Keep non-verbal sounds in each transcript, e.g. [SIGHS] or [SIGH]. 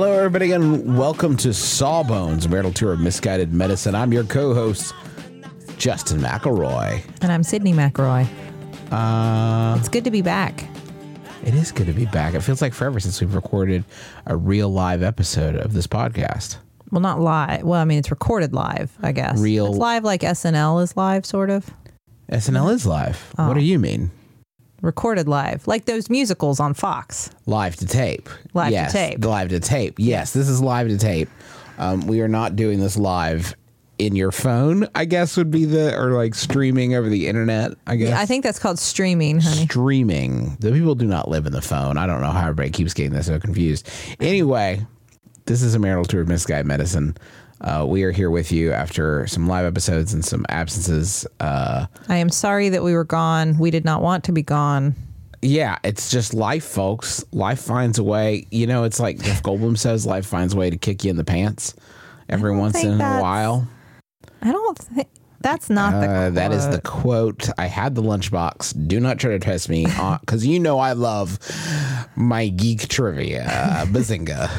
Hello, everybody, and welcome to Sawbones, a marital tour of misguided medicine. I'm your co-host, Justin McElroy. And I'm Sydnee McElroy. Uh, it's good to be back. It is good to be back. It feels like forever since we've recorded a real live episode of this podcast. Well, not live. Well, I mean, it's recorded live, I guess. Real- It's live like SNL is live, sort of. SNL is live. What do you mean? Recorded live, like those musicals on Fox. Live to tape. Live to tape. Live to tape. Yes, this is live to tape. Um, we are not doing this live in your phone. I guess would be the or like streaming over the internet. I guess. I think that's called streaming, honey. streaming. The people do not live in the phone. I don't know how everybody keeps getting this so confused. Anyway, this is a marital tour of misguided medicine. Uh, we are here with you after some live episodes and some absences. Uh, I am sorry that we were gone. We did not want to be gone. yeah, it's just life, folks. Life finds a way. You know, it's like Jeff Goldblum says, life finds a way to kick you in the pants every once in a while. I don't think that's not the. Uh, that is the quote. quote. I had the lunchbox. Do not try to test me because you know I love my geek trivia. Bazinga.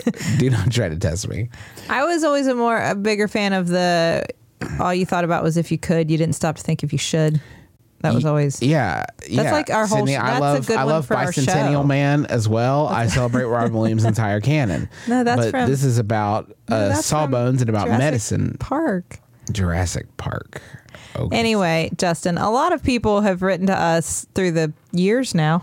[LAUGHS] Do not try to test me. I was always a more a bigger fan of the. All you thought about was if you could. You didn't stop to think if you should. That was always. Yeah, yeah. like our whole Sydnee, sh- I that's a love good I one love for our Bicentennial. Man as well. [LAUGHS] I celebrate Robin Williams' entire canon. No, that's but from- this is about uh, that's from sawbones and about Jurassic medicine. Park. Jurassic Park. Okay. Anyway, Justin, a lot of people have written to us through the years now.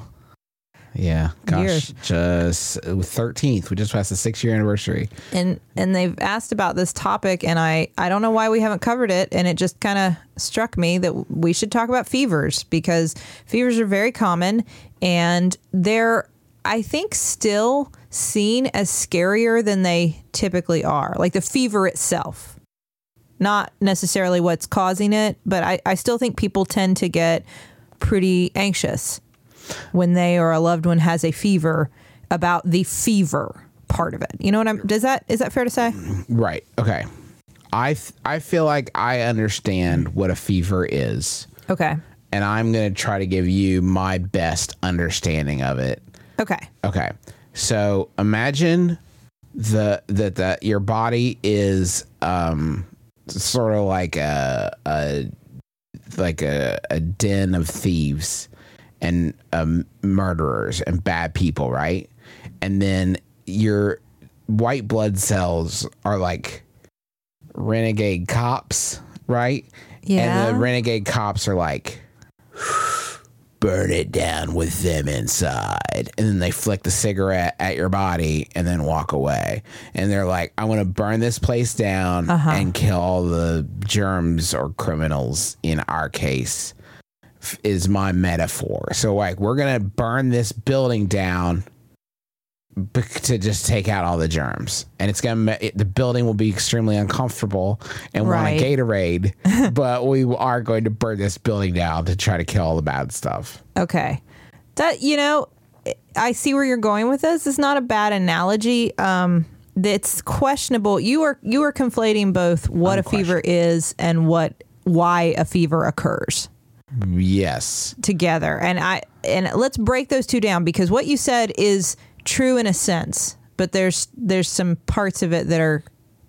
Yeah, gosh, years. just thirteenth. We just passed the six year anniversary. and and they've asked about this topic and i i don't know why we haven't covered it and it just kind of struck me that we should talk about fevers because fevers are very common and they're i think still seen as scarier than they typically are like the fever itself not necessarily what's causing it but i, I still think people tend to get pretty anxious when they or a loved one has a fever about the fever part of it. You know what I'm does that is that fair to say? Right. Okay. I th- I feel like I understand what a fever is, Okay. and I'm gonna try to give you my best understanding of it. Okay. Okay. So imagine the that the your body is um sort of like a a like a, a den of thieves and um, murderers and bad people, right? And then your white blood cells are like renegade cops, right? Yeah. And the renegade cops are like [SIGHS] burn it down with them inside. And then they flick the cigarette at your body and then walk away. And they're like, I want to burn this place down and kill all the germs or criminals in our case, is my metaphor. So, like, we're going to burn this building down. To just take out all the germs, and it's gonna it, the building will be extremely uncomfortable and Right. want a Gatorade, [LAUGHS] but we are going to burn this building down to try to kill all the bad stuff. Okay. That you know, I see where you're going with this. It's not a bad analogy. Um it's questionable. You are you are conflating both what a fever is and what why a fever occurs. Yes. together and i and let's break those two down because what you said is true in a sense but there's there's some parts of it that are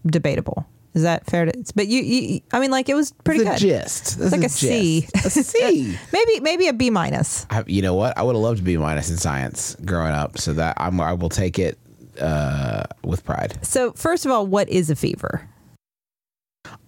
debatable Is that fair to? But you, you I mean, like it was pretty the good. gist. That's like the a C. A [LAUGHS] C. Maybe maybe a B minus. I, you know what? I would have loved to be minus in science growing up, so that I'm, I will take it uh, with pride. So first of all, what is a fever?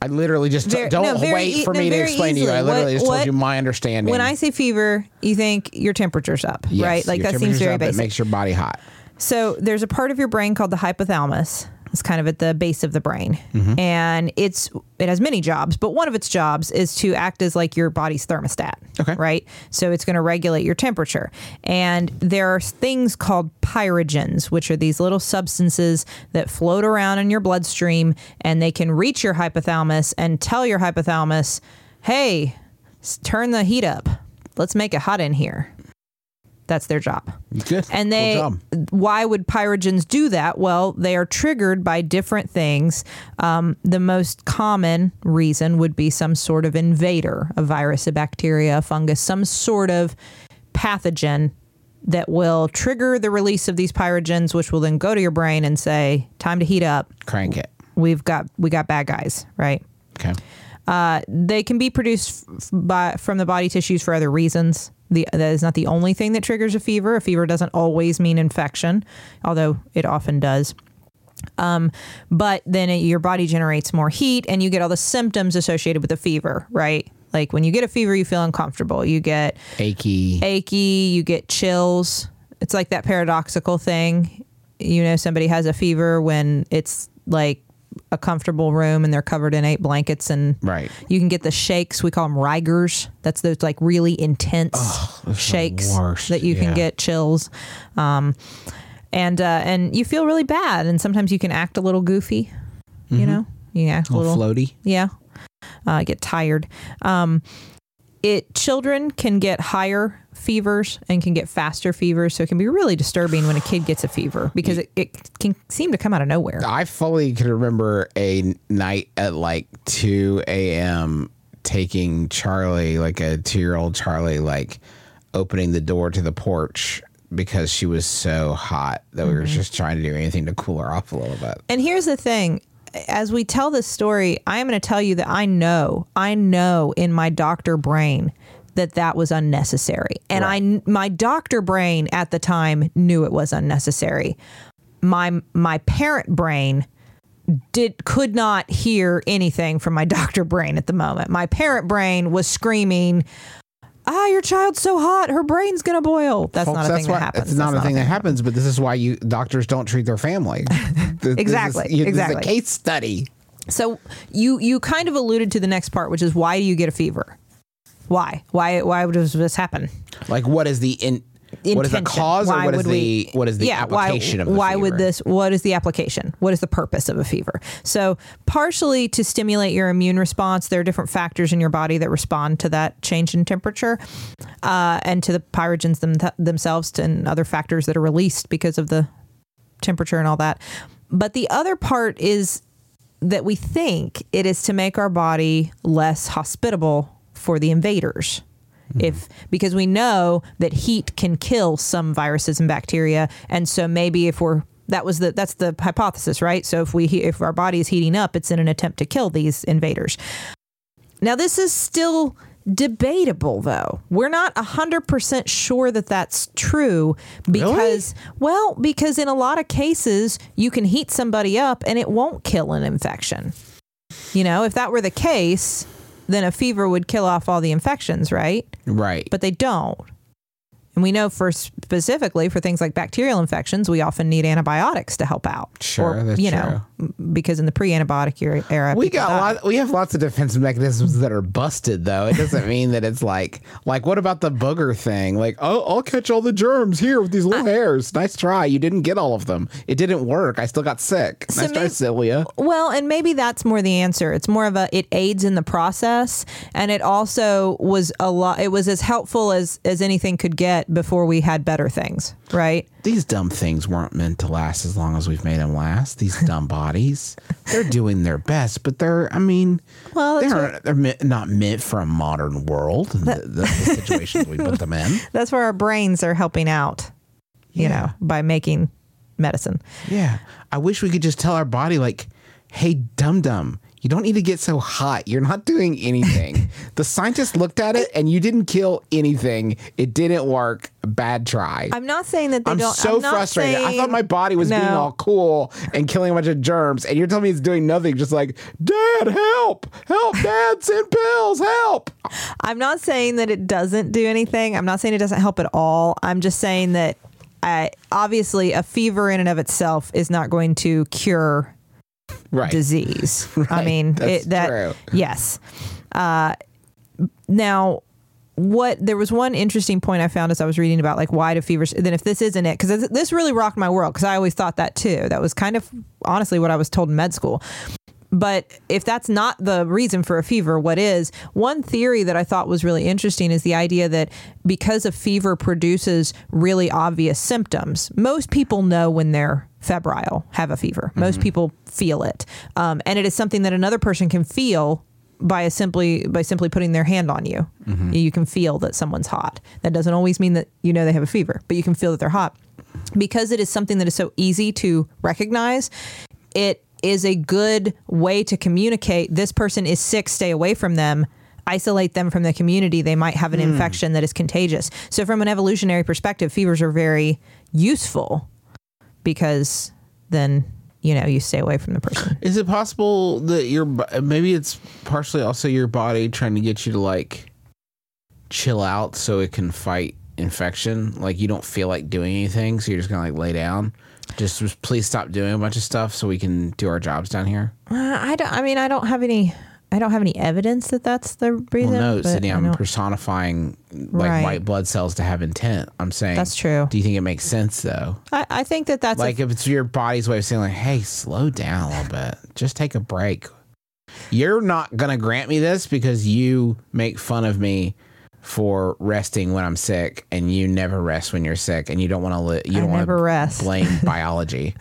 I literally just Very- don't no, very wait for no, me to explain to you. I literally What- just told what- you my understanding. When I say fever, you think your temperature's up, Yes, right? Like that seems very up, It basic. makes your body hot. So there's a part of your brain called the hypothalamus. It's kind of at the base of the brain, mm-hmm. and it's it has many jobs, but one of its jobs is to act as like your body's thermostat. Okay. right. So it's going to regulate your temperature, and there are things called pyrogens, which are these little substances that float around in your bloodstream, and they can reach your hypothalamus and tell your hypothalamus, "Hey, turn the heat up. Let's make it hot in here." That's their job. Good. And they, job. why would pyrogens do that? Well, they are triggered by different things. Um, the most common reason would be some sort of invader, a virus, a bacteria, a fungus, some sort of pathogen that will trigger the release of these pyrogens, which will then go to your brain and say, "Time to heat up. crank it. We've got we got bad guys." Right? Okay. they can be produced f- by from the body tissues for other reasons. The, that is not the only thing that triggers a fever. A fever doesn't always mean infection, although it often does. Um, but then it, your body generates more heat, and you get all the symptoms associated with a fever, right? Like when you get a fever, you feel uncomfortable. You get Achy. achy, you get chills. It's like that paradoxical thing. You know, somebody has a fever when it's like a comfortable room and they're covered in eight blankets and Right. you can get the shakes. We call them rigors. That's those like really intense shakes that you yeah. can get chills. Um, and uh, and you feel really bad, and sometimes you can act a little goofy. You know, you act a Mm-hmm. A little little floaty. yeah. Uh, get tired. Um, it children can get higher fevers and can get faster fevers, so it can be really disturbing when a kid gets a fever because it, it can seem to come out of nowhere. I fully can remember a night at like 2 a.m. taking Charlie, like a two year old Charlie, like opening the door to the porch because she was so hot that we were Mm-hmm. just trying to do anything to cool her off a little bit. And here's the thing. As we tell this story, I am going to tell you that I know, I know in my doctor brain that that was unnecessary. And I, my doctor brain at the time knew it was unnecessary. My, my parent brain did could not hear anything from my [LAUGHS] doctor brain at the moment. My parent brain was screaming, "Ah, your child's so hot, her brain's gonna boil." That's Folks, not a that's thing why that happens. it's not That's a thing that happens, but this is why you doctors don't treat their family. [LAUGHS] Th- this is- Exactly, This exactly. is a case study. So you you kind of alluded to the next part, which is why do you get a fever? Why? Why? Why does this happen? Like, what is the in? What is the cause, Why or what is would the we- what is the yeah, application why, of the why fever? would this? What is the application? What is the purpose of a fever? So partially to stimulate your immune response. There are different factors in your body that respond to that change in temperature, uh, and to the pyrogens them, themselves, and other factors that are released because of the temperature and all that. But the other part is that we think it is to make our body less hospitable for the invaders. Mm-hmm. If because we know that heat can kill some viruses and bacteria, and so maybe if we're that was the that's the hypothesis, right? So if we if our body is heating up, it's in an attempt to kill these invaders. Now this is still debatable though. We're not 100% sure that that's true because well, because in a lot of cases you can heat somebody up and it won't kill an infection. You know, if that were the case, then a fever would kill off all the infections, right? right? But they don't. And we know for specifically for things like bacterial infections, we often need antibiotics to help out. Sure, that's you know, because in the pre-antibiotic era, era We got died. lot. We have lots of defense mechanisms that are busted, though. It doesn't mean that it's like like what about the booger thing? Like, oh, I'll catch all the germs here with these little hairs. Nice try. You didn't get all of them. It didn't work. I still got sick. So nice try, Celia. Well, and maybe that's more the answer. It's more of a it aids in the process, and it also was a lot. It was as helpful as as anything could get before we had better things, right? These dumb things weren't meant to last as long as we've made them last. These dumb bodies. They're doing their best, but they're. I mean, Well, they're they're me- not meant for a modern world. And the, the, the [LAUGHS] situations we put them in. That's where our brains are helping out, you Yeah. know, by making medicine. Yeah. I wish we could just tell our body, like, hey, dum dum, You don't need to get so hot. You're not doing anything. [LAUGHS] the scientists looked at it and you didn't kill anything. It didn't work. Bad try. I'm not saying that they I'm don't. so I'm so frustrated. I thought my body was being all cool and killing a bunch of germs, and you're telling me it's doing nothing. Just like, Dad, help, help, Dad, send pills, help. I'm not saying that it doesn't do anything. I'm not saying it doesn't help at all. I'm just saying that uh, obviously a fever in and of itself is not going to cure Right. disease. [LAUGHS] I mean, That's it, that true. yes. Uh, now, what there was one interesting point I found as I was reading about like why do fevers. Then if this isn't it, because this really rocked my world because I always thought that too. That was kind of honestly what I was told in med school. But if that's not the reason for a fever, what is? One theory that I thought was really interesting is the idea that because a fever produces really obvious symptoms, most people know when they're febrile, have a fever. Most mm-hmm. people feel it. Um, and it is something that another person can feel by a simply by simply putting their hand on you. Mm-hmm. You can feel that someone's hot. That doesn't always mean that you know they have a fever, but you can feel that they're hot. Because it is something that is so easy to recognize, it is a good way to communicate this person is sick, stay away from them. Isolate them from the community. They might have an hmm. infection that is contagious. So, from an evolutionary perspective, fevers are very useful because then you know you stay away from the person. Is it possible that your maybe it's partially also your body trying to get you to like chill out so it can fight infection? Like you don't feel like doing anything, so you're just gonna like lay down. Just, just please stop doing a bunch of stuff so we can do our jobs down here. Uh, I don't. I mean, I don't have any. I don't have any evidence that that's the reason. Well, no, Sydnee, I'm personifying like Right. white blood cells to have intent. I'm saying That's true. Do you think it makes sense though? I, I think that that's a- like if it's your body's way of saying like, "Hey, slow down a little bit. Just take a break." You're not gonna grant me this because you make fun of me for resting when I'm sick, and you never rest when you're sick, and you don't want to. Li- you don't want never to rest. blame [LAUGHS] biology.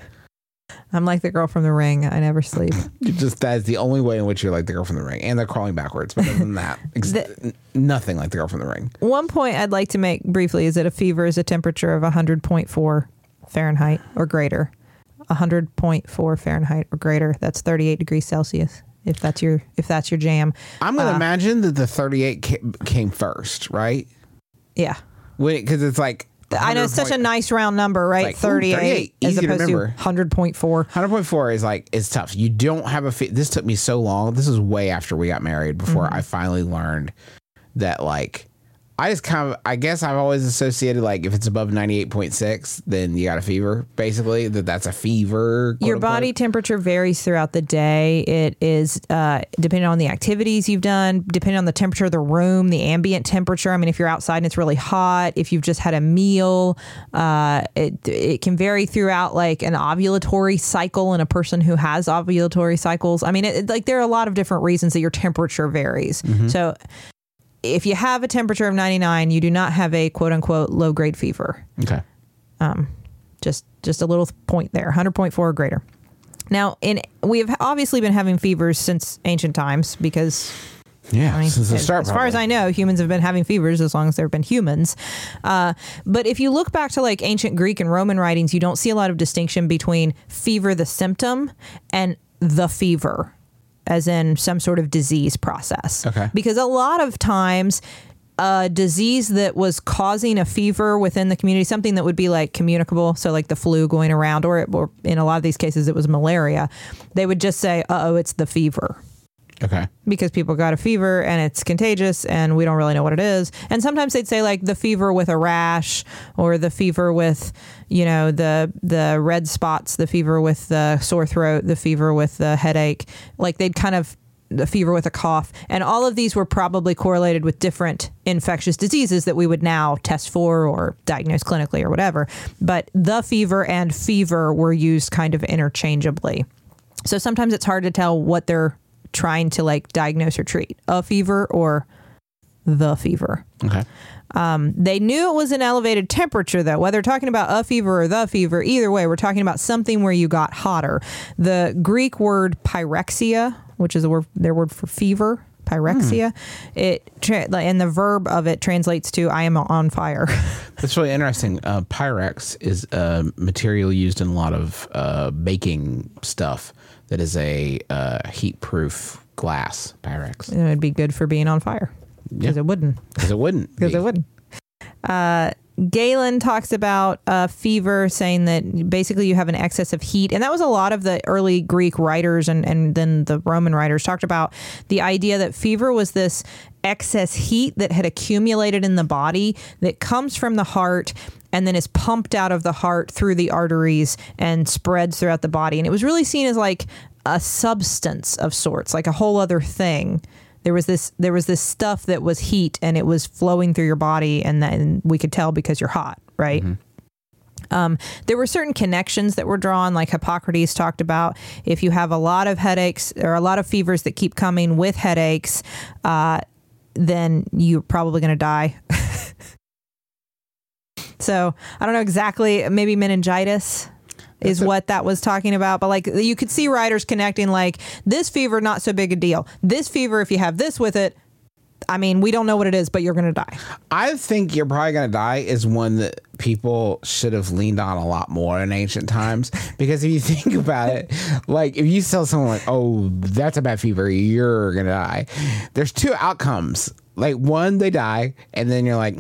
I'm like the girl from the ring. I never sleep. [LAUGHS] You just that's the only way in which you're like the girl from the ring, and they're crawling backwards. But other than that, [LAUGHS] ex- The- nothing like the girl from the ring. One point I'd like to make briefly is that a fever is a temperature of 100.4 Fahrenheit or greater. 100.4 Fahrenheit or greater. That's 38 degrees Celsius. If that's your if that's your jam. I'm gonna Uh, imagine that the 38 came first, right? Yeah. Because it's like I know it's such a nice round number, right? Like, ooh, 38, 38, as easy to opposed to remember. 100.4. 100.4 is like it's tough. You don't have a fe- this took me so long. This is way after we got married before Mm-hmm. I finally learned that like I just kind of I guess I've always associated like if it's above 98.6 then you got a fever basically that that's a fever. Your unquote. body temperature varies throughout the day. It is uh, depending on the activities you've done, depending on the temperature of the room, the ambient temperature. I mean, if you're outside and it's really hot, if you've just had a meal, uh, it it can vary throughout like an ovulatory cycle in a person who has ovulatory cycles. I mean, it, like there are a lot of different reasons that your temperature varies. So. If you have a temperature of 99, you do not have a quote unquote low grade fever Okay. just just a little point there 100.4 or greater now in we have obviously been having fevers since ancient times because Yeah. I mean, since the as, start as far as. I know, humans have been having fevers as long as there have been humans. Uh, but if you look back to like ancient Greek and Roman writings, you don't see a lot of distinction between fever, the symptom, and the fever, as in some sort of disease process. Okay. Because a lot of times, a disease that was causing a fever within the community, something that would be like communicable, so like the flu going around, or, or in a lot of these cases, it was malaria, they would just say, uh oh, it's the fever Okay. because people got a fever and it's contagious and we don't really know what it is. And sometimes they'd say like the fever with a rash or the fever with, you know, the the red spots, the fever with the sore throat, the fever with the headache. Like they'd kind of the fever with a cough. And all of these were probably correlated with different infectious diseases that we would now test for or diagnose clinically or whatever. But the fever and fever were used kind of interchangeably. So sometimes it's hard to tell what they're trying to like diagnose or treat a fever or the fever. Okay. Um, They knew it was an elevated temperature, though. Whether talking about a fever or the fever, either way, we're talking about something where you got hotter. The Greek word pyrexia, which is a word, their word for fever, pyrexia, it tra- and the verb of it translates to "I am on fire." [LAUGHS] That's really interesting. Uh, Pyrex is a material used in a lot of uh, baking stuff that is a uh, heat-proof glass Pyrex And it'd be good for being on fire because Yeah. it wouldn't. because it wouldn't. [LAUGHS] Because it wouldn't. Uh, Galen talks about uh, fever, saying that basically you have an excess of heat. And that was a lot of the early Greek writers and, and then the Roman writers talked about the idea that fever was this excess heat that had accumulated in the body that comes from the heart and then is pumped out of the heart through the arteries and spreads throughout the body. And it was really seen as like a substance of sorts, like a whole other thing. There was this there was this stuff that was heat and it was flowing through your body and then we could tell because you're hot right? Um, there were certain connections that were drawn like hippocrates talked about. If you have a lot of headaches or a lot of fevers that keep coming with headaches uh, then you're probably going to die [LAUGHS] so i don't know exactly maybe meningitis is what that was talking about. But like you could see writers connecting like this fever, not so big a deal. This fever, if you have this with it, I mean, we don't know what it is, but you're going to die. I think you're probably going to die is one that people should have leaned on a lot more in ancient times. [LAUGHS] Because if you think about it, like if you tell someone like, "Oh, that's a bad fever," you're going to die. There's two outcomes. Like one, they die, and then you're like,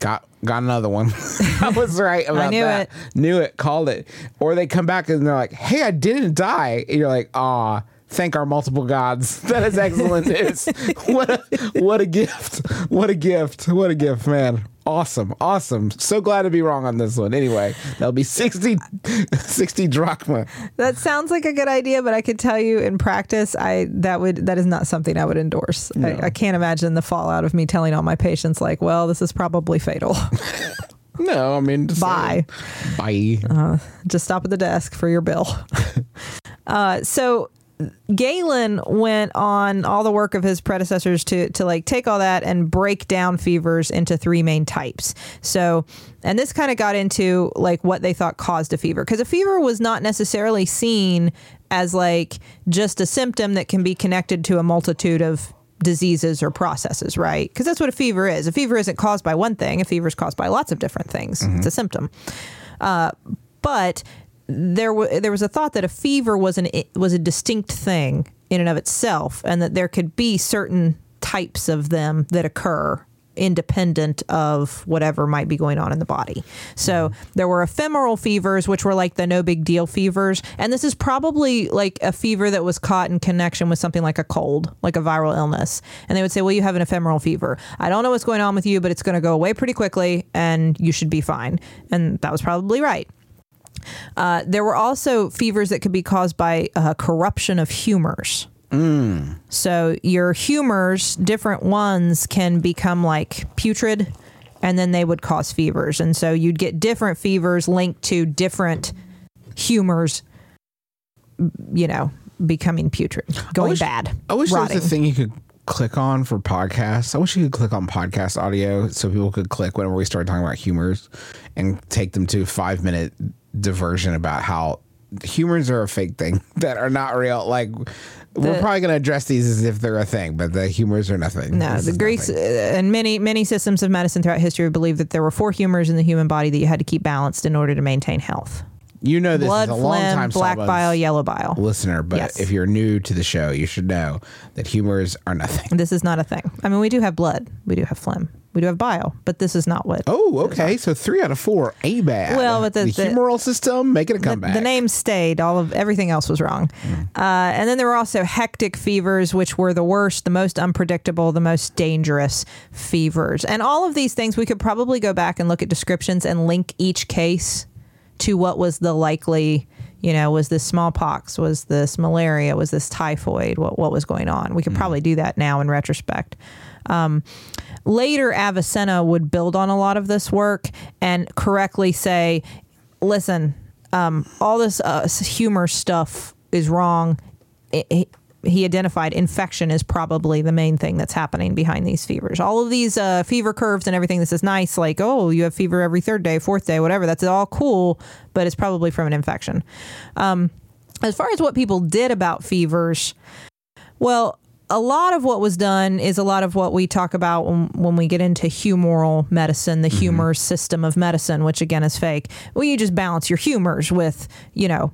got got another one. [LAUGHS] I was right about I knew that. it. Knew it. Called it. Or they come back and they're like, "Hey, I didn't die," and you're like, "Ah." Thank our multiple gods. [LAUGHS] That is excellent news. [LAUGHS] what a what a gift. What a gift. What a gift, man. Awesome. Awesome. So glad to be wrong on this one. Anyway, that'll be 60, [LAUGHS] 60 drachma. That sounds like a good idea, but I could tell you in practice, I that would that is not something I would endorse. I, I can't imagine the fallout of me telling all my patients like, "Well, this is probably fatal. [LAUGHS] [LAUGHS] No, I mean, just Bye." Bye. Just stop at the desk for your bill." uh, so Galen went on all the work of his predecessors to to like take all that and break down fevers into three main types. So, and this kind of got into like what they thought caused a fever because a fever was not necessarily seen as like just a symptom that can be connected to a multitude of diseases or processes, right? Because that's what a fever is. A fever isn't caused by one thing. A fever is caused by lots of different things. It's a symptom. Uh, but there w- there was a thought that a fever was an was a distinct thing in and of itself, and that there could be certain types of them that occur independent of whatever might be going on in the body. So mm-hmm. there were ephemeral fevers, which were like the no big deal fevers, and this is probably like a fever that was caught in connection with something like a cold, like a viral illness. And they would say, "Well, you have an ephemeral fever. I don't know what's going on with you, but it's going to go away pretty quickly, and you should be fine." And that was probably right. Uh, there were also fevers that could be caused by uh, corruption of humors. So your humors, different ones, can become like putrid, and then they would cause fevers. And so you'd get different fevers linked to different humors, you know, becoming putrid, going wish- bad. I wish there was a thing you could click on for podcasts. I wish you could click on podcast audio so people could click whenever we start talking about humors and take them to five minute diversion about how humors are a fake thing [LAUGHS] that are not real. Like we're probably going to address these as if they're a thing, but the humors are nothing. No, This the Greeks nothing. uh, and many many systems of medicine throughout history believed that there were four humors in the human body that you had to keep balanced in order to maintain health: You know this blood, is a long phlegm, time black bile, yellow bile. listener, but Yes. if you're new to the show, you should know that humors are nothing. This is not a thing. I mean, we do have blood, we do have phlegm, we do have bile, but this is not what. Oh, okay. So three out of four a bad. Well, but the- the, the- humoral system making a comeback. the name stayed. All of everything else was wrong. Uh, and then there were also hectic fevers, which were the worst, the most unpredictable, the most dangerous fevers. And all of these things, we could probably go back and look at descriptions and link each case to what was the likely. You know, was this smallpox? Was this malaria? Was this typhoid? What what was going on? We could probably do that now in retrospect. Um, later, Avicenna would build on a lot of this work and correctly say, listen, um, all this uh, humor stuff is wrong. It- it- he identified infection is probably the main thing that's happening behind these fevers. All of these uh, fever curves and everything. This is nice, like oh, you have fever every third day, fourth day, whatever. That's all cool, but it's probably from an infection. Um, as far as what people did about fevers, well, a lot of what was done is a lot of what we talk about when, when we get into humoral medicine, the mm-hmm. humor system of medicine, which again is fake. Well, you just balance your humors with, you know,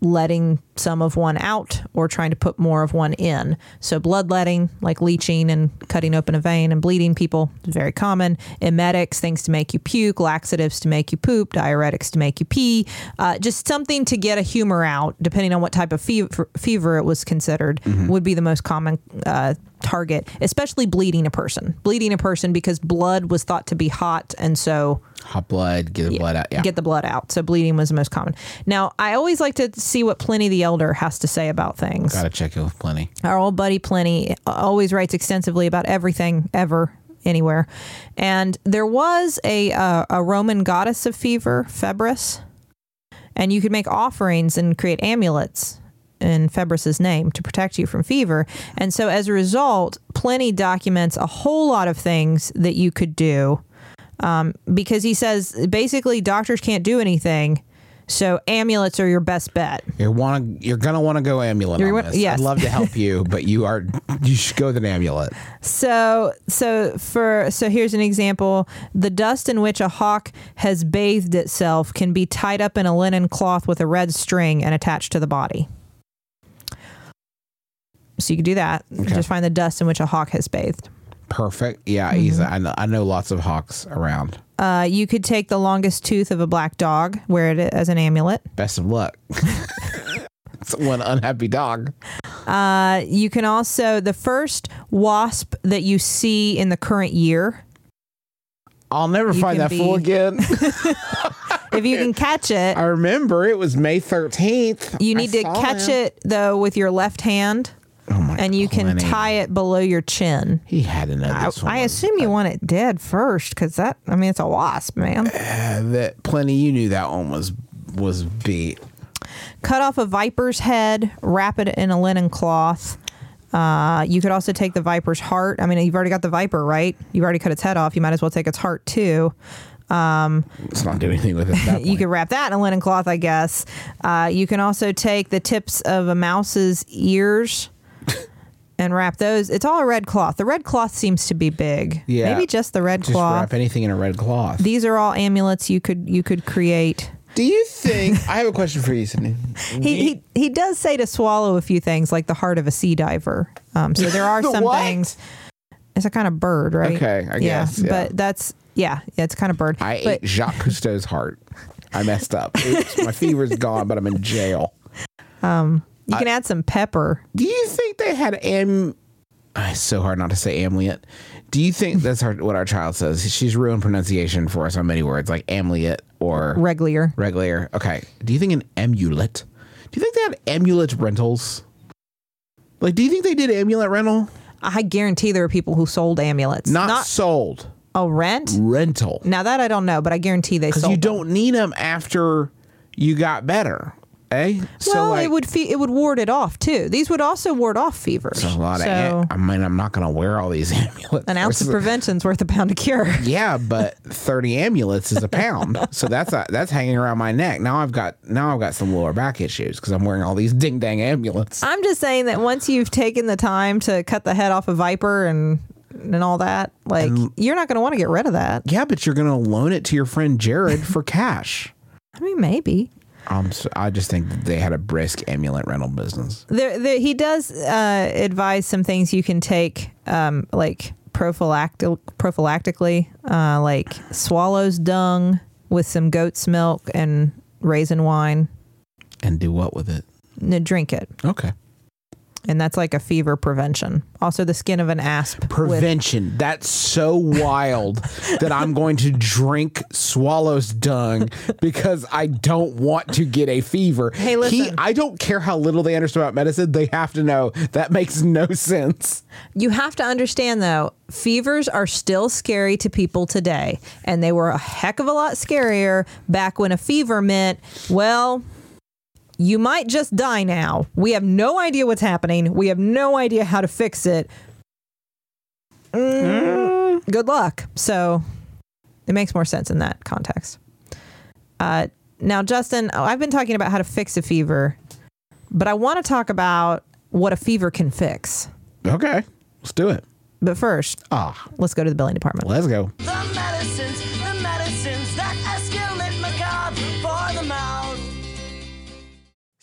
letting some of one out or trying to put more of one in. So bloodletting, like leeching and cutting open a vein and bleeding people, is very common. Emetics, things to make you puke, laxatives to make you poop, diuretics to make you pee, uh, just something to get a humor out, depending on what type of fever, fever it was considered, would be the most common uh, target, especially bleeding a person. Bleeding a person because blood was thought to be hot, and so Hot blood, get the blood out. Yeah. get the blood out. So bleeding was the most common. Now, I always like to see what Pliny the Elder has to say about things. Gotta check in with Pliny. Our old buddy Pliny always writes extensively about everything ever anywhere. And there was a uh, a Roman goddess of fever, Febris, and you could make offerings and create amulets in Febris's name to protect you from fever. And so as a result, Pliny documents a whole lot of things that you could do um, because he says basically doctors can't do anything. So amulets are your best bet. You're want you're gonna want to go amulet. You're on this. yes. I'd love to help you, but you are [LAUGHS] you should go with an amulet. So so for so here's an example. The dust in which a hawk has bathed itself can be tied up in a linen cloth with a red string and attached to the body. So you can do that. Just find the dust in which a hawk has bathed. Perfect. Yeah, Mm-hmm. easy. I know, I know lots of hawks around. Uh, you could take the longest tooth of a black dog, wear it as an amulet. Best of luck. [LAUGHS] it's one unhappy dog. Uh, you can also the first wasp that you see in the current year, I'll never find that fool again. [LAUGHS] [LAUGHS] if you can catch it, I remember it was May 13th. you need to catch him. it though with your left hand. Oh my and you can Pliny. tie it below your chin. He had know I. I assume you want it dead first, because that I mean it's a wasp, man. uh, that Pliny. You knew that one was was beat. Cut off a viper's head, wrap it in a linen cloth. Uh, you could also take the viper's heart. I mean, you've already got the viper, right? You've already cut its head off. You might as well take its heart too. It's not doing anything with it. [LAUGHS] You could wrap that in a linen cloth, I guess. Uh, you can also take the tips of a mouse's ears and wrap those. It's all a red cloth. The red cloth seems to be big. Yeah. Maybe just the red just cloth. wrap anything in a red cloth. These are all amulets you could you could create. Do you think? I have a question for you, Sydnee. [LAUGHS] He, he he does say to swallow a few things like the heart of a sea diver. Um, so there are [LAUGHS] The some what? things. It's a kind of bird, right? Okay, I guess, yeah. But that's yeah, yeah, it's kind of bird. I but ate Jacques Cousteau's heart. I messed up. Oops, my fever's gone, but I'm in jail. You can add some pepper. Do you think they had am? Ah, It's so hard not to say amulet. Do you think that's our, what our child says? She's ruined pronunciation for us on many words like amulet or Regular. regular. Okay. Do you think an amulet? Do you think they had amulet rentals? Like, do you think they did amulet rental? I guarantee there are people who sold amulets. Not, sold, a rent. rental. Now that I don't know, but I guarantee they Because sold. you them. don't need them after you got better, eh? Well, it would fe- it would ward it off too. These would also ward off fevers. a lot so of. am- I mean, I'm not going to wear all these [LAUGHS] amulets. an ounce of Versus- prevention's worth a pound of cure. [LAUGHS] Yeah, but thirty amulets is a pound, so that's a, that's hanging around my neck. Now I've got now I've got some lower back issues because I'm wearing all these ding dang amulets. I'm just saying that once you've taken the time to cut the head off a viper and and all that, like you're not going to want to get rid of that. Yeah, but you're gonna loan it to your friend Jared for cash. I mean, maybe. Um, so I just think that they had a brisk amulet rental business. There, there he does uh, advise some things you can take, um, like prophylactic, prophylactically, uh, like swallow's dung with some goat's milk and raisin wine. And do what with it? N- Drink it, Okay. And that's like a fever prevention. Also, the skin of an asp. with- Prevention. That's so wild that I'm going to drink swallow's dung because I don't want to get a fever. Hey, He, listen. I don't care how little they understand about medicine. They have to know that makes no sense. You have to understand though, fevers are still scary to people today, and they were a heck of a lot scarier back when a fever meant, well, you might just die now. We have no idea what's happening. We have no idea how to fix it. Mm, good luck. So it makes more sense in that context. Uh, now, Justin, oh, I've been talking about how to fix a fever, but I want to talk about what a fever can fix. Okay. Let's do it. But first, Ah, let's go to the billing department. let's go.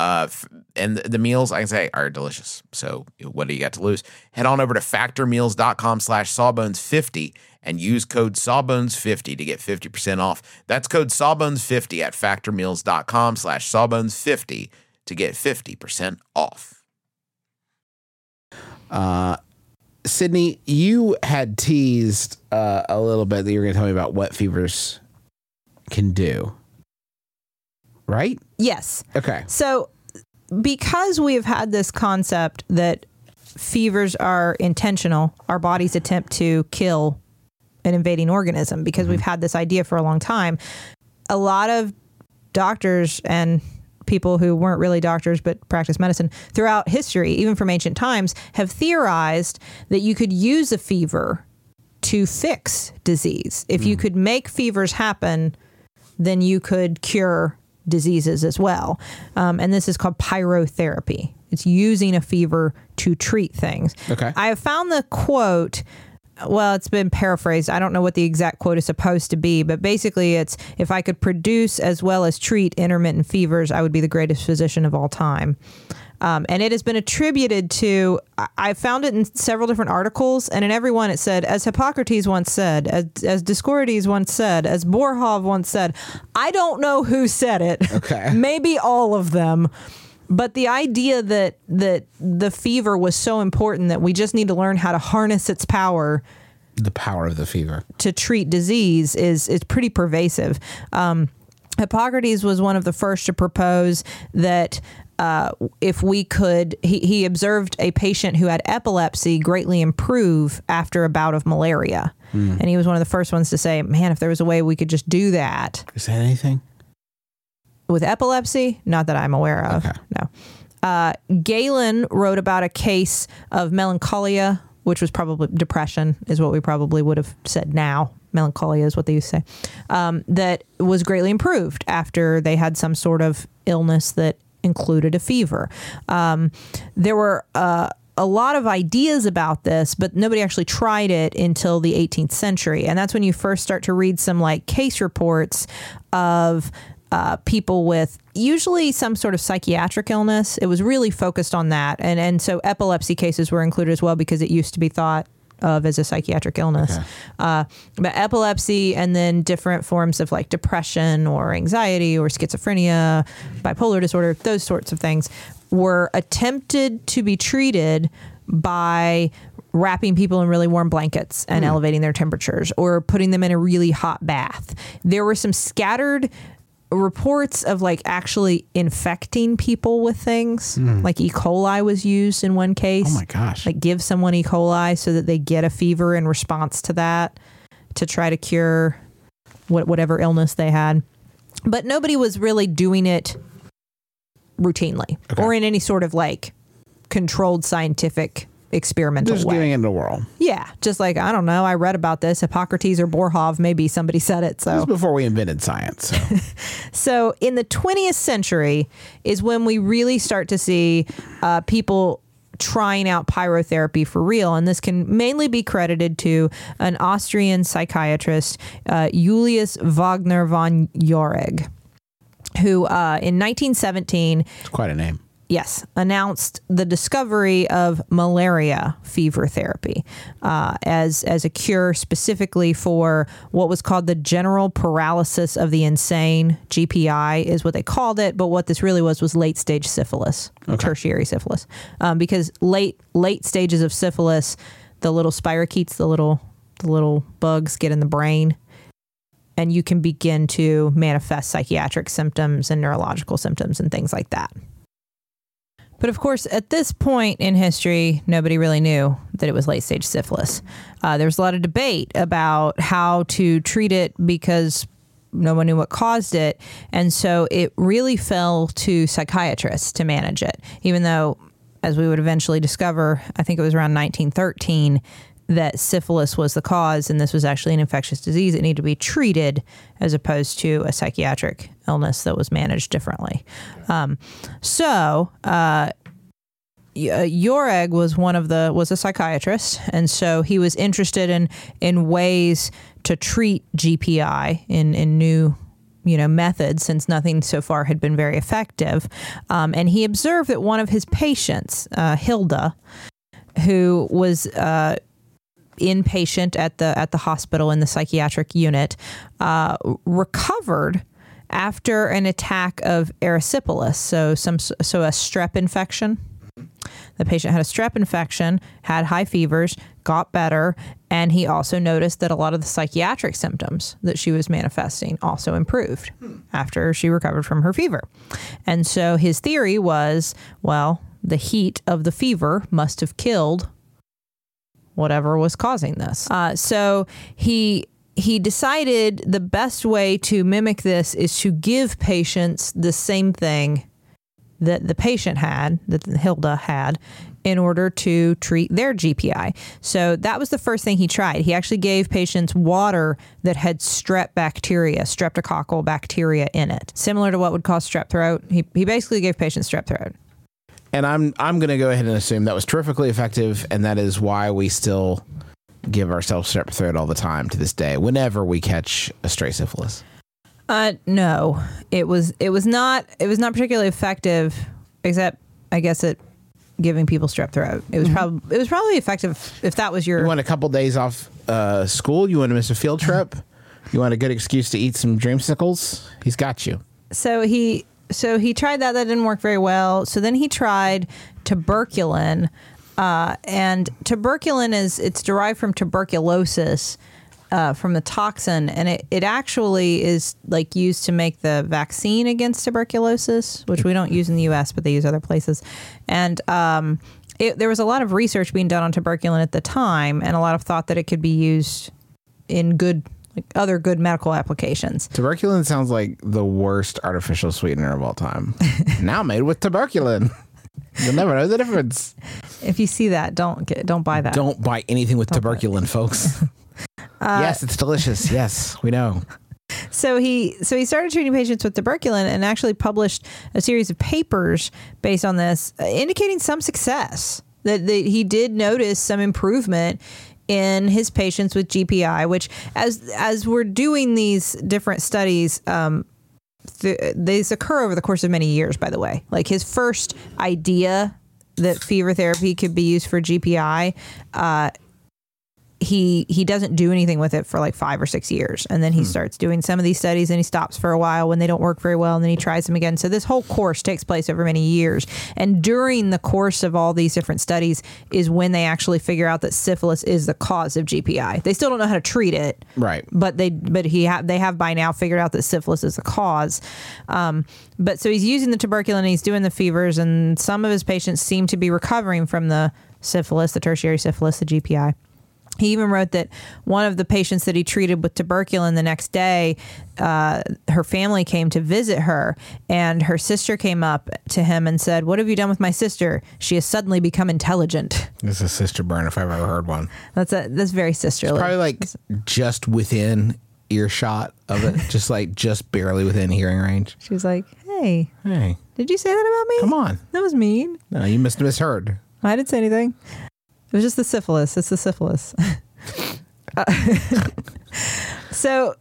Uh, and the, the meals, I can say, are delicious. So what do you got to lose? Head on over to factormeals.com slash sawbones50 and use code sawbones50 to get 50% off. That's code sawbones50 at factormeals.com slash sawbones50 to get 50% off. Uh, Sydnee, you had teased uh, a little bit that you were going to tell me about what fevers can do. Right? Yes. Okay. So, because we have had this concept that fevers are intentional, our bodies attempt to kill an invading organism, because mm-hmm. we've had this idea for a long time, a lot of doctors and people who weren't really doctors but practice medicine throughout history, even from ancient times, have theorized that you could use a fever to fix disease. If you mm-hmm. could make fevers happen, then you could cure diseases as well. Um, and this is called pyrotherapy. It's using a fever to treat things. Okay. I have found the quote. Well, it's been paraphrased. I don't know what the exact quote is supposed to be, but basically, it's if I could produce as well as treat intermittent fevers, I would be the greatest physician of all time. Um, and it has been attributed to, I- found it in several different articles, and in every one it said, as Hippocrates once said, as, as Dioscorides once said, as Boerhaave once said. I don't know who said it. Okay. [LAUGHS] Maybe all of them. But the idea that that the fever was so important that we just need to learn how to harness its power The power of the fever. to treat disease is is pretty pervasive. Um, Hippocrates was one of the first to propose that uh, if we could, he, he observed a patient who had epilepsy greatly improve after a bout of malaria. And he was one of the first ones to say, man, if there was a way we could just do that Is that anything? with epilepsy, not that I'm aware of. Okay. No. Uh, Galen wrote about a case of melancholia, which was probably depression, is what we probably would have said now melancholia is what they used to say, um, that was greatly improved after they had some sort of illness that included a fever. Um, there were uh, a lot of ideas about this, but nobody actually tried it until the 18th century. And that's when you first start to read some like case reports of uh, people with usually some sort of psychiatric illness. It was really focused on that. And, and so epilepsy cases were included as well because it used to be thought of as a psychiatric illness. Uh, but epilepsy and then different forms of like depression or anxiety or schizophrenia, bipolar disorder, those sorts of things were attempted to be treated by wrapping people in really warm blankets and elevating their temperatures or putting them in a really hot bath. There were some scattered reports of like actually infecting people with things. Mm. Like E. coli was used in one case. Oh my gosh. Like give someone E. coli so that they get a fever in response to that to try to cure what whatever illness they had. But nobody was really doing it routinely or in any sort of like controlled scientific experimental Just way. giving it in the world. Yeah, just like I don't know, I read about this Hippocrates or Boerhaave, maybe somebody said it. So before we invented science. So. [LAUGHS] so in the 20th century is when we really start to see uh, people trying out pyrotherapy for real. And this can mainly be credited to an Austrian psychiatrist, uh, Julius Wagner von Jauregg, who uh, in 1917 it's quite a name. Yes, announced the discovery of malaria fever therapy uh, as as a cure specifically for what was called the general paralysis of the insane. GPI is what they called it, but what this really was was late stage syphilis, tertiary syphilis, um, because late late stages of syphilis, the little spirochetes, the little the little bugs get in the brain. And you can begin to manifest psychiatric symptoms and neurological symptoms and things like that. But of course, at this point in history, nobody really knew that it was late stage syphilis. Uh, there was a lot of debate about how to treat it because no one knew what caused it. And so it really fell to psychiatrists to manage it, even though, as we would eventually discover, I think it was around 1913 that syphilis was the cause and this was actually an infectious disease. It needed to be treated as opposed to a psychiatric illness that was managed differently. Um, so, uh, uh, Jauregg was one of the was a psychiatrist, and so he was interested in in ways to treat GPI in in new you know methods since nothing so far had been very effective. Um, and he observed that one of his patients, uh, Hilda, who was uh, inpatient at the at the hospital in the psychiatric unit, uh, recovered after an attack of erysipelas, so some so a strep infection. The patient had a strep infection, had high fevers, got better, and he also noticed that a lot of the psychiatric symptoms that she was manifesting also improved after she recovered from her fever. And so his theory was well, the heat of the fever must have killed whatever was causing this. Uh, so he he decided the best way to mimic this is to give patients the same thing that the patient had, that Hilda had, in order to treat their GPI. So that was the first thing he tried. He actually gave patients water that had strep bacteria, streptococcal bacteria in it, similar to what would cause strep throat. He, he basically gave patients strep throat. And I'm I'm going to go ahead and assume that was terrifically effective, and that is why we still give ourselves strep throat all the time to this day. Whenever we catch a stray syphilis, Uh, no, it was it was not it was not particularly effective, except I guess it giving people strep throat. It was probably it was probably effective if that was your you want a couple days off uh, school, you want to miss a field trip, you want a good excuse to eat some dreamsicles. He's got you. so he so he tried that. That didn't work very well. So then he tried tuberculin uh, and tuberculin is it's derived from tuberculosis uh, from the toxin and it, it actually is like used to make the vaccine against tuberculosis which we don't use in the us but they use other places. And um, it, there was a lot of research being done on tuberculin at the time and a lot of thought that it could be used in good other good medical applications Tuberculin sounds like the worst artificial sweetener of all time. [LAUGHS] now made with tuberculin. You'll never know the difference. if you see that don't get don't buy that Don't buy anything with tuberculin, folks. [LAUGHS] yes, it's delicious. Yes, we know. So he so he started treating patients with tuberculin and actually published a series of papers based on this, uh, indicating some success. That, that he did notice some improvement in his patients with GPI, which as as we're doing these different studies, um, th- these occur over the course of many years. By the way, like his first idea that fever therapy could be used for GPI. Uh, he he doesn't do anything with it for like five or six years and then he starts doing some of these studies and he stops for a while when they don't work very well and then he tries them again so this whole course takes place over many years and during the course of all these different studies is when they actually figure out that syphilis is the cause of GPI they still don't know how to treat it Right. but they but he ha- they have by now figured out that syphilis is the cause. Um, but so he's using the tuberculin, and he's doing the fevers, and some of his patients seem to be recovering from the syphilis, the tertiary syphilis, the GPI. He even wrote that one of the patients that he treated with tuberculin the next day, uh, her family came to visit her, and her sister came up to him and said, "What have you done with my sister? She has suddenly become intelligent." [LAUGHS] This is a sister burn if I've ever heard one. That's a that's very sisterly. Probably like just within earshot of it, just like just barely within hearing range. She was like, "Hey, Hey, did you say that about me? come on. That was mean. No, you must have misheard. I didn't say anything. It was just the syphilis. It's the syphilis. [LAUGHS] Uh, [LAUGHS] so,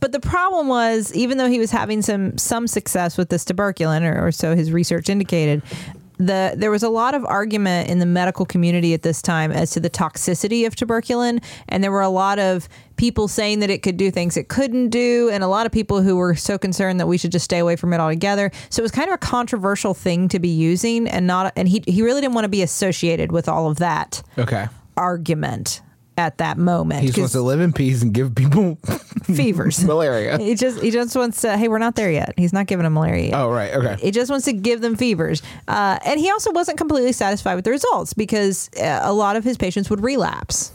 but the problem was, even though he was having some some success with this tuberculin, or, or so his research indicated, the there was a lot of argument in the medical community at this time as to the toxicity of tuberculin, and there were a lot of people saying that it could do things it couldn't do, and a lot of people who were so concerned that we should just stay away from it altogether. So it was kind of a controversial thing to be using, and not, and he he really didn't want to be associated with all of that Okay. argument at that moment. He's wants to live in peace and give people [LAUGHS] fevers. [LAUGHS] malaria. He just he just wants to. Hey, we're not there yet. He's not giving them malaria. Yet. Oh, right. Okay. He just wants to give them fevers, uh, and he also wasn't completely satisfied with the results because uh, a lot of his patients would relapse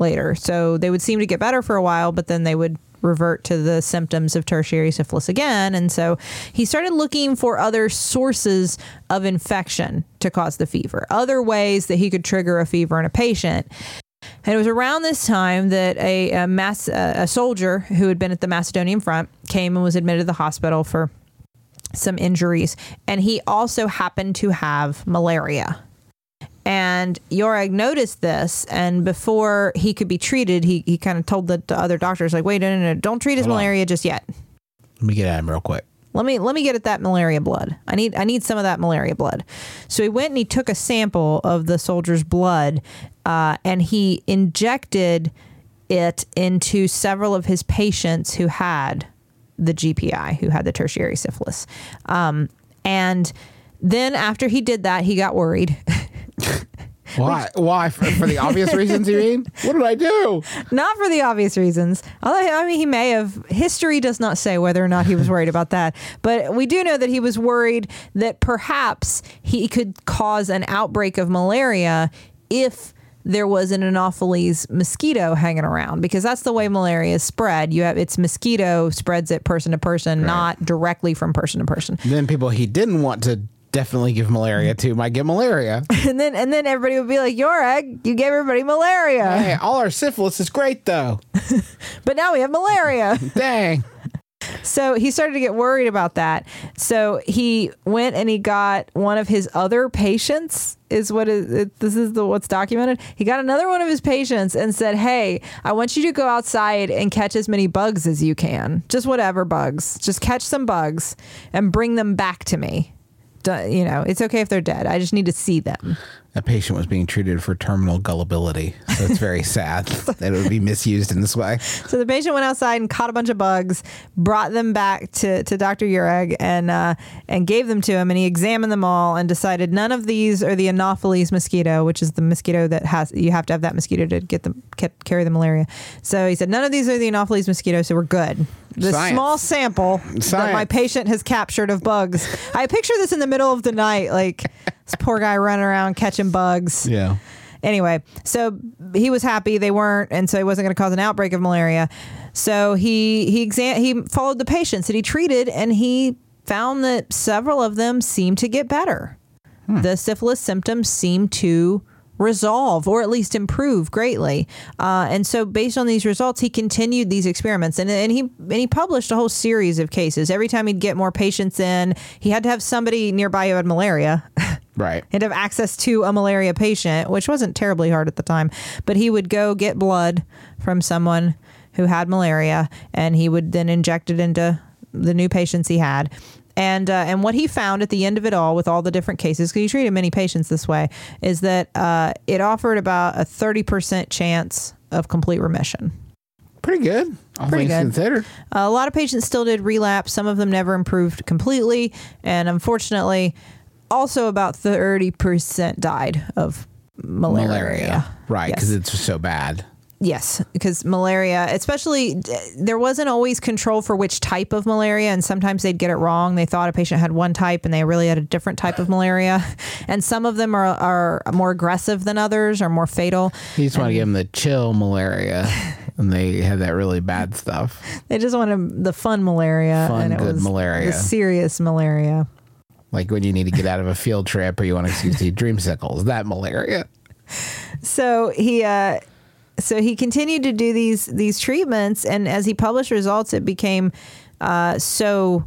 later. So they would seem to get better for a while, but then they would revert to the symptoms of tertiary syphilis again. And so he started looking for other sources of infection to cause the fever, other ways that he could trigger a fever in a patient. And it was around this time that a, a, mass, uh, a soldier who had been at the Macedonian front came and was admitted to the hospital for some injuries. And he also happened to have malaria. And Jauregg noticed this, and before he could be treated, he, he kind of told the, the other doctors, like, wait, no, no, no, don't treat his Hold on. malaria just yet. Let me get at him real quick. Let me let me get at that malaria blood. I need I need some of that malaria blood. So he went and he took a sample of the soldier's blood, uh, and he injected it into several of his patients who had the GPI, who had the tertiary syphilis. Um, and then after he did that, he got worried. [LAUGHS] Why? Why? For, for the obvious reasons, you mean? What did I do? not for the obvious reasons. Although I mean, he may have. History does not say whether or not he was worried about that, but we do know that he was worried that perhaps he could cause an outbreak of malaria if there was an Anopheles mosquito hanging around because that's the way malaria is spread. You have it's mosquito spreads it person to person, not directly from person to person. Then people he didn't want to definitely give malaria to might get malaria. [LAUGHS] And then and then everybody would be like, "Jauregg, you gave everybody malaria, hey, all our syphilis is great though. [LAUGHS] but now we have malaria." [LAUGHS] Dang. So he started to get worried about that. So he went and he got one of his other patients. Is what is it, this is the what's documented. He got another one of his patients and said, "Hey, I want you to go outside and catch as many bugs as you can. Just whatever bugs. Just catch some bugs and bring them back to me. You know, it's okay if they're dead. I just need to see them." A patient was being treated for terminal gullibility, so it's very [LAUGHS] sad that it would be misused in this way. So the patient went outside and caught a bunch of bugs, brought them back to, to Dr. Jauregg and uh, and gave them to him, and he examined them all and decided none of these are the Anopheles mosquito, which is the mosquito that has you have to have that mosquito to get them ca- carry the malaria. So he said none of these are the Anopheles mosquito, so we're good. The Science. small sample that my patient has captured of bugs. I picture this in the middle of the night, like this poor guy running around catching bugs. Yeah. Anyway, so he was happy they weren't, and so he wasn't going to cause an outbreak of malaria. So he he exam- he followed the patients that he treated, and he found that several of them seemed to get better. The syphilis symptoms seemed to resolve or at least improve greatly. Uh, and so, based on these results, he continued these experiments, and, and he and he published a whole series of cases. Every time he'd get more patients in, he had to have somebody nearby who had malaria. [LAUGHS] Right. He'd have access to a malaria patient, which wasn't terribly hard at the time. But he would go get blood from someone who had malaria, and he would then inject it into the new patients he had. And uh, and what he found at the end of it all, with all the different cases, because he treated many patients this way, is that uh, it offered about a thirty percent chance of complete remission. Pretty good. All Pretty things good. considered. Uh, a lot of patients still did relapse. Some of them never improved completely, and unfortunately, also about thirty percent died of malaria. Malaria. Right. Yes. Because it's so bad. Yes, because malaria, especially, there wasn't always control for which type of malaria, and sometimes they'd get it wrong. They thought a patient had one type, and they really had a different type of malaria. [LAUGHS] And some of them are, are more aggressive than others, or more fatal. You just want to give them the chill malaria, [LAUGHS] and they have that really bad stuff. They just wanted the fun malaria, Fun, and it good was malaria. the serious malaria. Like when you need to get out of a field trip or you want to see dreamsicles, that malaria. so he uh so he continued to do these these treatments and as he published results it became uh so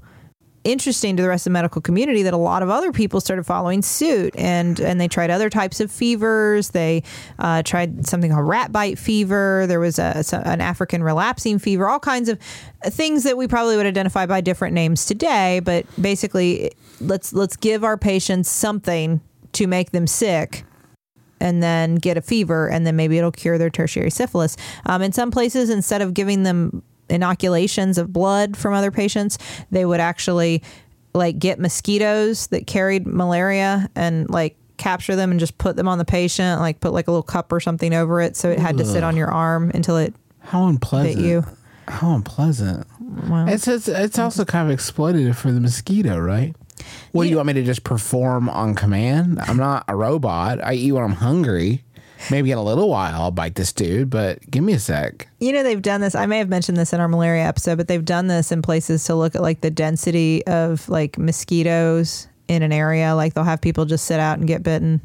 interesting to the rest of the medical community that a lot of other people started following suit. And and they tried other types of fevers. They uh, tried something called rat bite fever. There was a, an african relapsing fever all kinds of things that we probably would identify by different names today. But basically let's let's give our patients something to make them sick and then get a fever, and then maybe it'll cure their tertiary syphilis. Um, in some places, instead of giving them inoculations of blood from other patients, they would actually like get mosquitoes that carried malaria and like capture them and just put them on the patient, like put like a little cup or something over it, so it had to sit on your arm until it How unpleasant. bit you. How unpleasant. It's, it's it's also kind of exploitative for the mosquito, right? What do you want me to just perform on command? I'm not a robot. I eat when I'm hungry. Maybe in a little while I'll bite this dude, but give me a sec. You know, they've done this. I may have mentioned this in our malaria episode, but they've done this in places to look at like the density of like mosquitoes in an area. Like they'll have people just sit out and get bitten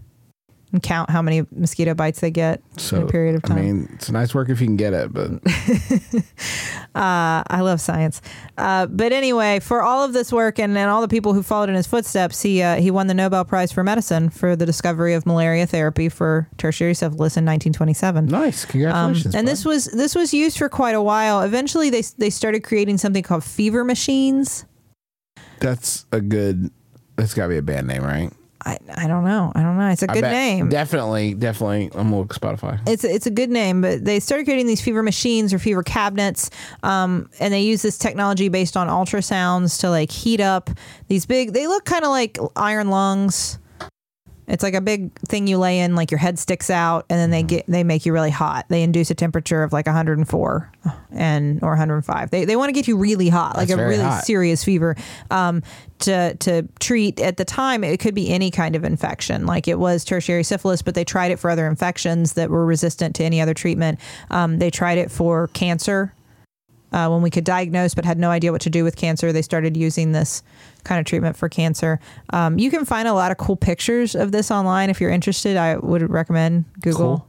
and count how many mosquito bites they get So in a period of time. I mean, it's nice work if you can get it, but [LAUGHS] I love science. Uh, but anyway, for all of this work and, and all the people who followed in his footsteps, he uh, he won the Nobel Prize for Medicine for the discovery of malaria therapy for tertiary syphilis in 1927. nice. Um, Congratulations. and bud. this was this was used for quite a while. Eventually, they they started creating something called fever machines. that's a good. That's got to be a band name, right? I, I don't know. I don't know. It's a I good bet- name. Definitely, definitely. I'm gonna look Spotify. it's a, it's a good name, but they started creating these fever machines or fever cabinets, um, and they use this technology based on ultrasounds to like heat up these big. They look kind of like iron lungs. It's like a big thing you lay in, like your head sticks out, and then they Mm-hmm. get they make you really hot. They induce a temperature of like 104 and or 105. They they want to get you really hot, like That's a really hot. serious fever. Um, to to treat at the time, it could be any kind of infection, like it was tertiary syphilis, but they tried it for other infections that were resistant to any other treatment. Um, they tried it for cancer. Uh, when we could diagnose but had no idea what to do with cancer, they started using this kind of treatment for cancer. Um, you can find a lot of cool pictures of this online if you're interested. I would recommend Google.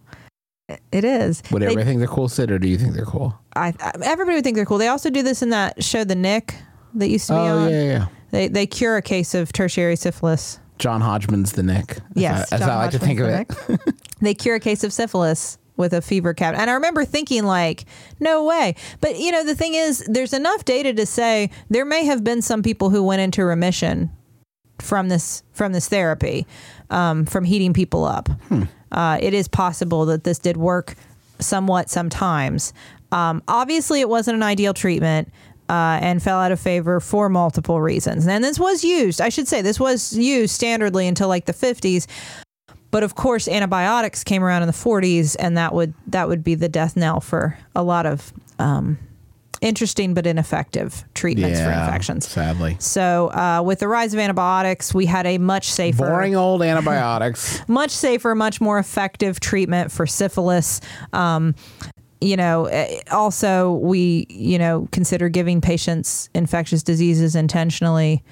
It is. Would They- everybody think they're cool, Sid, or do you think they're cool? I, everybody would think they're cool. They also do this in that show, The Knick, that used to be Oh on. yeah, yeah, yeah. They they cure a case of tertiary syphilis. John Hodgman's the Knick. As Yes, I, as John I like to think of it. The they cure a case of syphilis with a fever cabinet. And I remember thinking like, no way. But you know, the thing is, there's enough data to say there may have been some people who went into remission from this from this therapy, um, from heating people up. Uh, it is possible that this did work somewhat sometimes. Um, obviously, it wasn't an ideal treatment. Uh, and fell out of favor for multiple reasons. And this was used, I should say, this was used standardly until like the 50s. But of course, antibiotics came around in the 40s, and that would that would be the death knell for a lot of um, interesting but ineffective treatments for infections. Sadly, So, uh, with the rise of antibiotics, we had a much safer, boring old antibiotics. [LAUGHS] much safer, much more effective treatment for syphilis. Um, you know, eh, also we, you know, consider giving patients infectious diseases intentionally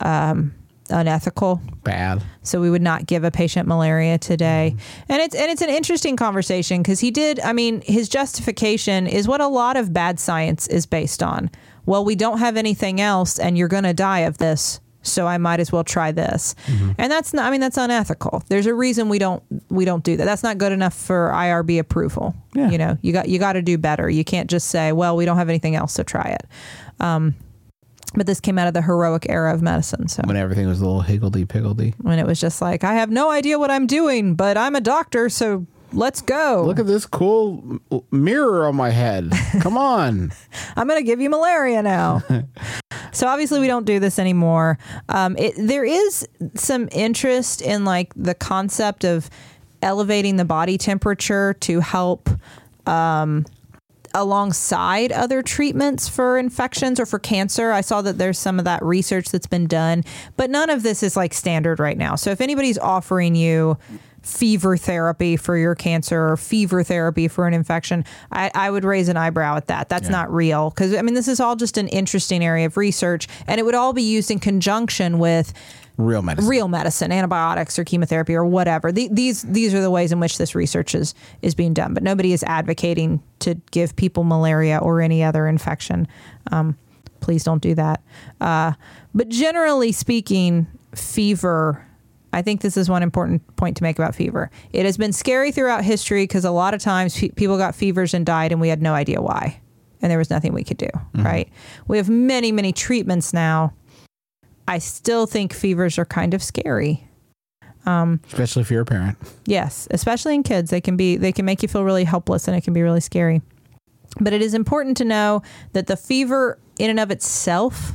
um, unethical. Bad. So we would not give a patient malaria today. And it's and it's an interesting conversation because he did. I mean, his justification is what a lot of bad science is based on. Well, we don't have anything else, and you're going to die of this. So I might as well try this, and that's not. I mean, that's unethical. There's a reason we don't we don't do that. That's not good enough for IRB approval. Yeah. You know, you got you got to do better. You can't just say, well, we don't have anything else, so try it. Um, but this came out of the heroic era of medicine. So When everything was a little higgledy piggledy. when it was just like, I have no idea what I'm doing, but I'm a doctor, so let's go. Look at this cool mirror on my head. Come [LAUGHS] on. I'm going to give you malaria now. [LAUGHS] so obviously we don't do this anymore. Um, it, there is some interest in like the concept of elevating the body temperature to help um, alongside other treatments for infections or for cancer. I saw that there's some of that research that's been done, but none of this is like standard right now. So if anybody's offering you fever therapy for your cancer or fever therapy for an infection, I, I would raise an eyebrow at that. That's not real. Because, I mean, this is all just an interesting area of research, and it would all be used in conjunction with Real medicine. real medicine, antibiotics or chemotherapy or whatever. The, these these are the ways in which this research is is being done. But nobody is advocating to give people malaria or any other infection. Um, please don't do that. Uh, but generally speaking, fever. I think this is one important point to make about fever. It has been scary throughout history because a lot of times pe- people got fevers and died, and we had no idea why, and there was nothing we could do. Right? We have many many treatments now. I still think fevers are kind of scary. Especially if you're a parent. Yes, especially in kids, they can be they can make you feel really helpless and it can be really scary. But it is important to know that the fever in and of itself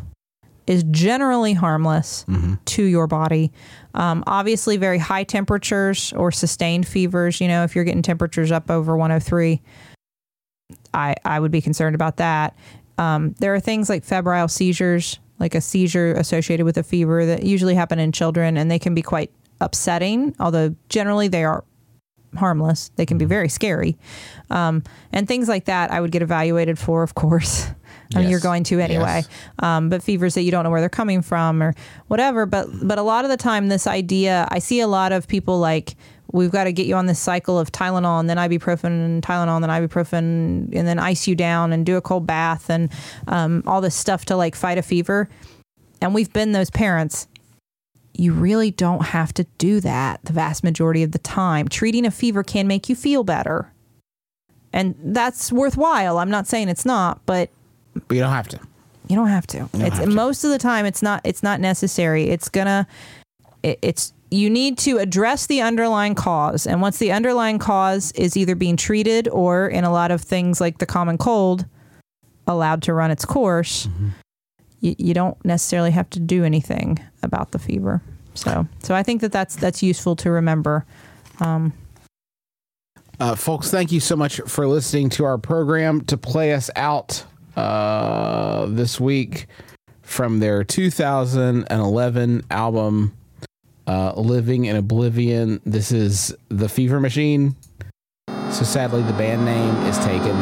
is generally harmless to your body. Um, obviously, very high temperatures or sustained fevers. You know, if you're getting temperatures up over 103, I I would be concerned about that. Um, there are things like febrile seizures, like a seizure associated with a fever that usually happen in children, and they can be quite upsetting. Although generally they are harmless, they can be very scary. Um, and things like that, I would get evaluated for, of course. [LAUGHS] I mean, Yes. you're going to anyway. Yes. Um, but fevers that you don't know where they're coming from or whatever. But but a lot of the time, this idea, I see a lot of people like. We've got to get you on this cycle of Tylenol and then ibuprofen and Tylenol and then ibuprofen and then ice you down and do a cold bath and um, all this stuff to like fight a fever. And we've been those parents you really don't have to do that the vast majority of the time. Treating a fever can make you feel better. And that's worthwhile. I'm not saying it's not, but But you don't have to. you don't have to. don't it's have to. most of the time it's not it's not necessary. It's gonna it, it's you need to address the underlying cause. And once the underlying cause is either being treated or in a lot of things like the common cold allowed to run its course, Mm-hmm. You, you don't necessarily have to do anything about the fever. So so I think that that's that's useful to remember. Uh, folks, thank you so much for listening to our program to play us out uh, this week from their 2011 album, uh, Living in Oblivion. This is The Fever Machine. So sadly, the band name is taken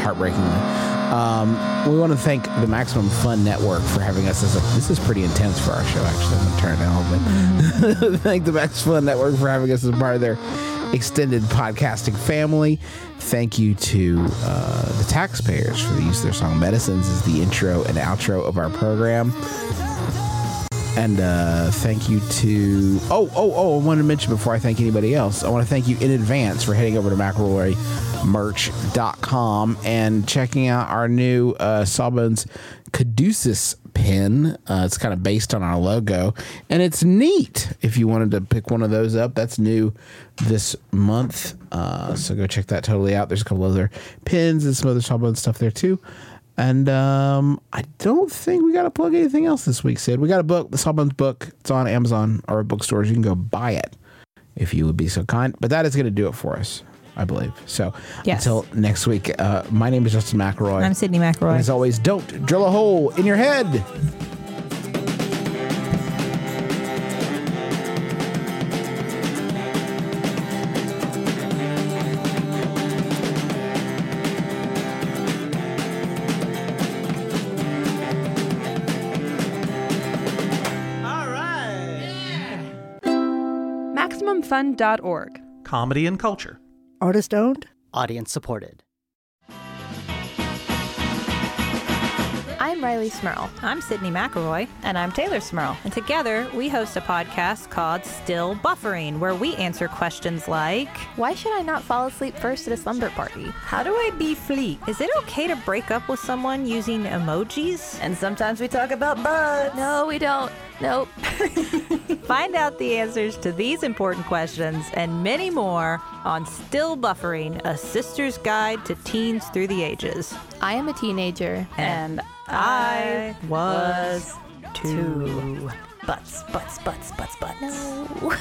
heartbreakingly. Um, we want to thank the Maximum Fun Network for having us as a. This is pretty intense for our show, actually. I'm going to turn it down a little bit. thank the Maximum Fun Network for having us as part of their extended podcasting family. Thank you to uh, the taxpayers for the use of their song Medicines as the intro and outro of our program. And uh, thank you to oh oh oh I wanted to mention before I thank anybody else I want to thank you in advance for heading over to McElroyMerch.com and checking out our new uh, Sawbones Caduceus pin. Uh, it's kind of based on our logo and it's neat. If you wanted to pick one of those up, that's new this month. Uh, so go check that totally out. There's a couple other pins and some other Sawbones stuff there too. And um, I don't think we got to plug anything else this week, Sid. We got a book, the Sawbones book. It's on Amazon or bookstores. You can go buy it if you would be so kind. But that is going to do it for us, I believe. So Yes. until next week, uh, my name is Justin McElroy. I'm Sydnee And McElroy. as always, don't drill a hole in your head. MaximumFun.org. Comedy and culture. Artist owned? Audience supported. I'm Rileigh Smirl. I'm Sydnee McElroy. And I'm Teylor Smirl. And together we host a podcast called Still Buffering, where we answer questions like Why should I not fall asleep first at a slumber party? How do I be fleet? Is it okay to break up with someone using emojis? And sometimes we talk about bugs. No, we don't. Nope. [LAUGHS] Find out the answers to these important questions and many more on Still Buffering, a sister's guide to teens through the ages. I am a teenager. And I was too. Butts, butts, butts, butts, butts. No.